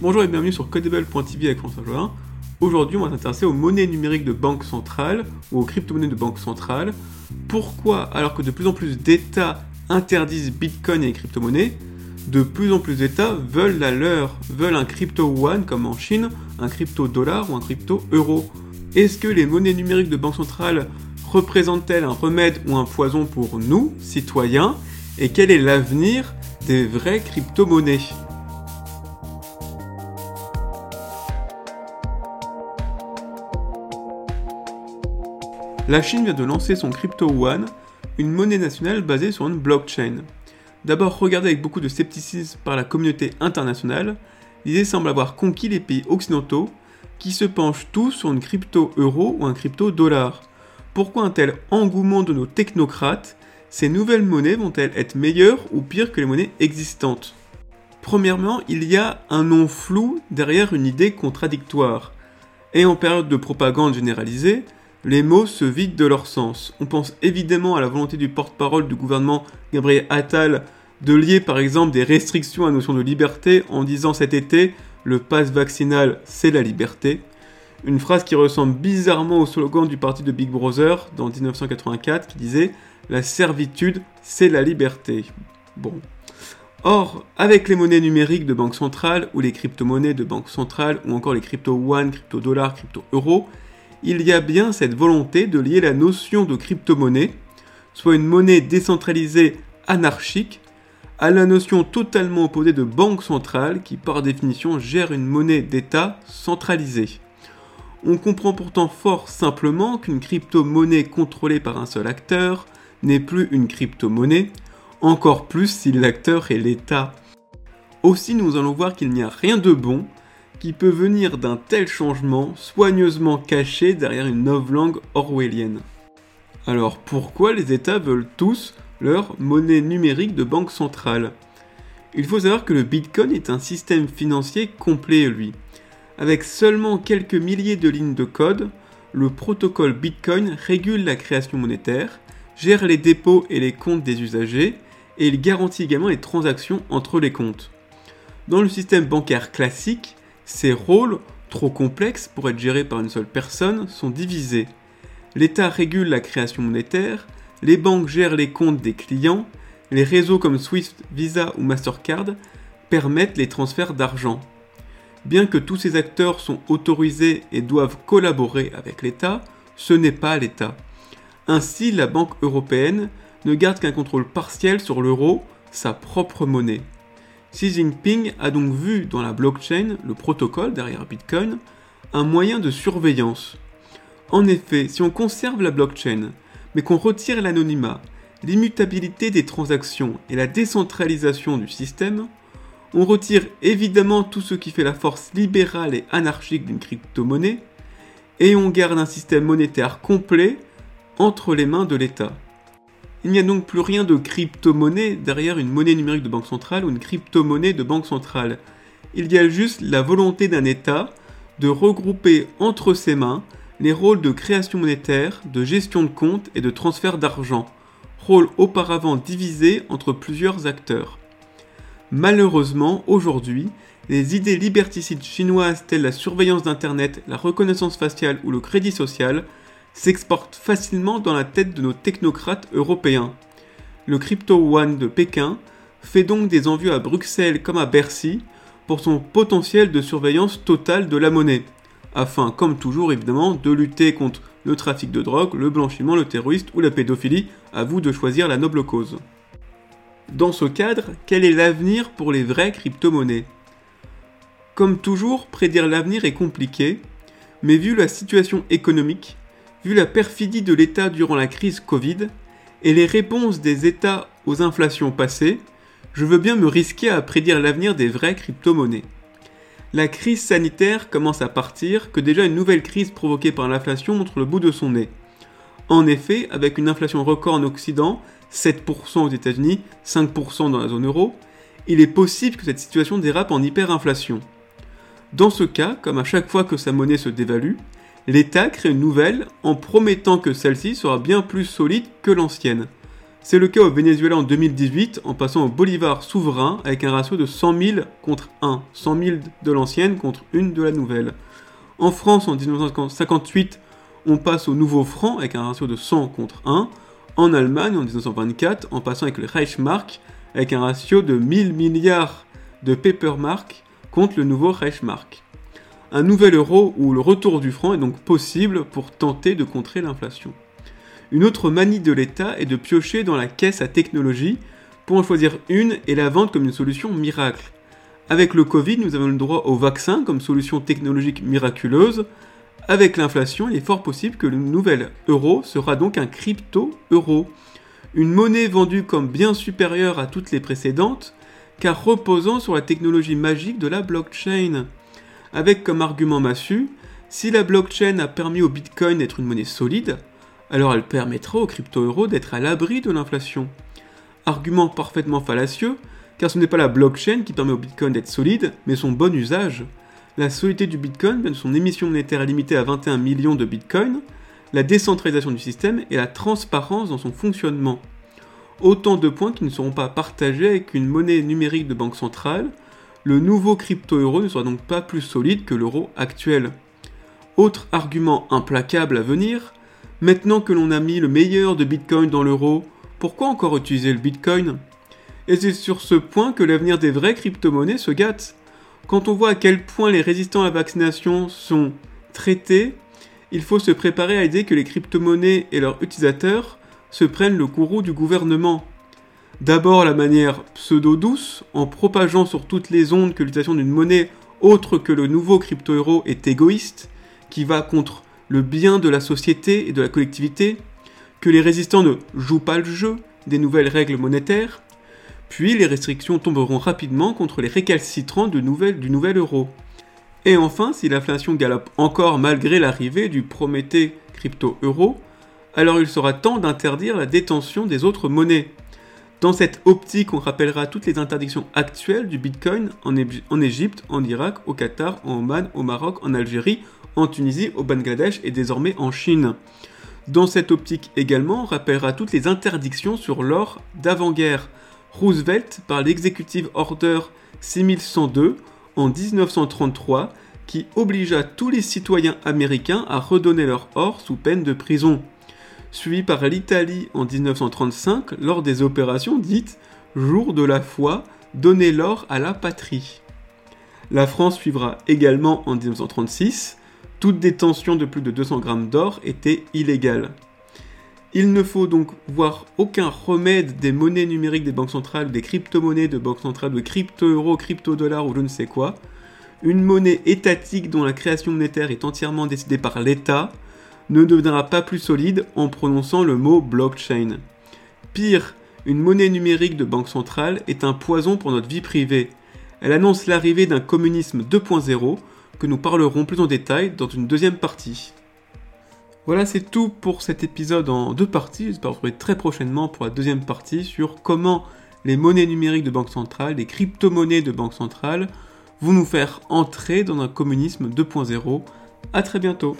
Bonjour et bienvenue sur Codable.tv avec François Join. Aujourd'hui, on va s'intéresser aux monnaies numériques de banque centrale ou aux crypto-monnaies de banque centrale. Pourquoi, alors que de plus en plus d'États interdisent Bitcoin et les crypto-monnaies, de plus en plus d'États veulent la leur, veulent un crypto one comme en Chine, un crypto dollar ou un crypto euro. Est-ce que les monnaies numériques de banque centrale représentent-elles un remède ou un poison pour nous, citoyens? Et quel est l'avenir des vraies crypto-monnaies? La Chine vient de lancer son Crypto One, une monnaie nationale basée sur une blockchain. D'abord regardée avec beaucoup de scepticisme par la communauté internationale, l'idée semble avoir conquis les pays occidentaux qui se penchent tous sur une crypto euro ou un crypto dollar. Pourquoi un tel engouement de nos technocrates? Ces nouvelles monnaies vont-elles être meilleures ou pires que les monnaies existantes? Premièrement, il y a un nom flou derrière une idée contradictoire. Et en période de propagande généralisée, les mots se vident de leur sens. On pense évidemment à la volonté du porte-parole du gouvernement Gabriel Attal de lier par exemple des restrictions à la notion de liberté en disant cet été le pass vaccinal c'est la liberté. Une phrase qui ressemble bizarrement au slogan du parti de Big Brother dans 1984 qui disait La servitude c'est la liberté. Bon. Or, avec les monnaies numériques de banque centrale ou les crypto-monnaies de banque centrale ou encore les crypto-one, crypto-dollars, crypto-euros, il y a bien cette volonté de lier la notion de crypto-monnaie, soit une monnaie décentralisée anarchique, à la notion totalement opposée de banque centrale qui par définition gère une monnaie d'État centralisée. On comprend pourtant fort simplement qu'une crypto-monnaie contrôlée par un seul acteur n'est plus une crypto-monnaie, encore plus si l'acteur est l'État. Aussi nous allons voir qu'il n'y a rien de bon qui peut venir d'un tel changement soigneusement caché derrière une novlangue orwellienne. Alors pourquoi les États veulent tous leur monnaie numérique de banque centrale? Il faut savoir que le Bitcoin est un système financier complet lui. Avec seulement quelques milliers de lignes de code, le protocole Bitcoin régule la création monétaire, gère les dépôts et les comptes des usagers, et il garantit également les transactions entre les comptes. Dans le système bancaire classique, ces rôles, trop complexes pour être gérés par une seule personne, sont divisés. L'État régule la création monétaire, les banques gèrent les comptes des clients, les réseaux comme Swift, Visa ou Mastercard permettent les transferts d'argent. Bien que tous ces acteurs sont autorisés et doivent collaborer avec l'État, ce n'est pas l'État. Ainsi, la Banque européenne ne garde qu'un contrôle partiel sur l'euro, sa propre monnaie. Xi Jinping a donc vu dans la blockchain, le protocole derrière Bitcoin, un moyen de surveillance. En effet, si on conserve la blockchain, mais qu'on retire l'anonymat, l'immutabilité des transactions et la décentralisation du système, on retire évidemment tout ce qui fait la force libérale et anarchique d'une crypto-monnaie, et on garde un système monétaire complet entre les mains de l'État. Il n'y a donc plus rien de crypto-monnaie derrière une monnaie numérique de banque centrale ou une crypto-monnaie de banque centrale. Il y a juste la volonté d'un État de regrouper entre ses mains les rôles de création monétaire, de gestion de compte et de transfert d'argent, rôles auparavant divisés entre plusieurs acteurs. Malheureusement, aujourd'hui, les idées liberticides chinoises telles la surveillance d'Internet, la reconnaissance faciale ou le crédit social s'exporte facilement dans la tête de nos technocrates européens. Le Crypto One de Pékin fait donc des envieux à Bruxelles comme à Bercy pour son potentiel de surveillance totale de la monnaie, afin, comme toujours évidemment, de lutter contre le trafic de drogue, le blanchiment, le terrorisme ou la pédophilie, à vous de choisir la noble cause. Dans ce cadre, quel est l'avenir pour les vraies crypto-monnaies? Comme toujours, prédire l'avenir est compliqué, mais vu la situation économique, vu la perfidie de l'État durant la crise Covid et les réponses des États aux inflations passées, je veux bien me risquer à prédire l'avenir des vraies crypto-monnaies. La crise sanitaire commence à partir, que déjà une nouvelle crise provoquée par l'inflation montre le bout de son nez. En effet, avec une inflation record en Occident, 7% aux États-Unis, 5% dans la zone euro, il est possible que cette situation dérape en hyperinflation. Dans ce cas, comme à chaque fois que sa monnaie se dévalue, l'État crée une nouvelle en promettant que celle-ci sera bien plus solide que l'ancienne. C'est le cas au Venezuela en 2018 en passant au bolivar souverain avec un ratio de 100 000 contre 1, 100 000 de l'ancienne contre une de la nouvelle. En France en 1958, on passe au nouveau franc avec un ratio de 100 contre 1. En Allemagne en 1924, en passant avec le Reichsmark avec un ratio de 1000 milliards de Papermark contre le nouveau Reichsmark. Un nouvel euro ou le retour du franc est donc possible pour tenter de contrer l'inflation. Une autre manie de l'État est de piocher dans la caisse à technologie pour en choisir une et la vendre comme une solution miracle. Avec le Covid, nous avons le droit au vaccin comme solution technologique miraculeuse. Avec l'inflation, il est fort possible que le nouvel euro sera donc un crypto-euro. Une monnaie vendue comme bien supérieure à toutes les précédentes, car reposant sur la technologie magique de la blockchain. Avec comme argument massu, si la blockchain a permis au Bitcoin d'être une monnaie solide, alors elle permettra au crypto-euro d'être à l'abri de l'inflation. Argument parfaitement fallacieux, car ce n'est pas la blockchain qui permet au Bitcoin d'être solide, mais son bon usage. La solidité du Bitcoin vient de son émission monétaire limitée à 21 millions de Bitcoin, la décentralisation du système et la transparence dans son fonctionnement. Autant de points qui ne seront pas partagés avec une monnaie numérique de banque centrale. Le nouveau crypto-euro ne sera donc pas plus solide que l'euro actuel. Autre argument implacable à venir, Maintenant que l'on a mis le meilleur de Bitcoin dans l'euro, pourquoi encore utiliser le Bitcoin? Et c'est sur ce point que l'avenir des vraies crypto-monnaies se gâte. Quand on voit à quel point les résistants à la vaccination sont traités, il faut se préparer à l'idée que les crypto-monnaies et leurs utilisateurs se prennent le courroux du gouvernement. D'abord la manière pseudo-douce, en propageant sur toutes les ondes que l'utilisation d'une monnaie autre que le nouveau crypto-euro est égoïste, qui va contre le bien de la société et de la collectivité, que les résistants ne jouent pas le jeu des nouvelles règles monétaires, puis les restrictions tomberont rapidement contre les récalcitrants du nouvel euro. Et enfin, si l'inflation galope encore malgré l'arrivée du Prométhée crypto-euro, alors il sera temps d'interdire la détention des autres monnaies. Dans cette optique, on rappellera toutes les interdictions actuelles du Bitcoin en, Égypte, en Irak, au Qatar, en Oman, au Maroc, en Algérie, en Tunisie, au Bangladesh et désormais en Chine. Dans cette optique également, on rappellera toutes les interdictions sur l'or d'avant-guerre. Roosevelt par l'Executive Order 6102 en 1933 qui obligea tous les citoyens américains à redonner leur or sous peine de prison. Suivi par l'Italie en 1935 lors des opérations dites Jour de la foi, donner l'or à la patrie. La France suivra également en 1936 toute détention de plus de 200 grammes d'or était illégale. Il ne faut donc voir aucun remède des monnaies numériques des banques centrales, des crypto-monnaies de banques centrales, de crypto-euros, crypto-dollars ou je ne sais quoi. Une monnaie étatique dont la création monétaire est entièrement décidée par l'État ne deviendra pas plus solide en prononçant le mot blockchain. Pire, une monnaie numérique de banque centrale est un poison pour notre vie privée. Elle annonce l'arrivée d'un communisme 2.0 que nous parlerons plus en détail dans une deuxième partie. Voilà, c'est tout pour cet épisode en deux parties. J'espère vous retrouver très prochainement pour la deuxième partie sur comment les monnaies numériques de banque centrale, les crypto-monnaies de banque centrale, vont nous faire entrer dans un communisme 2.0. A très bientôt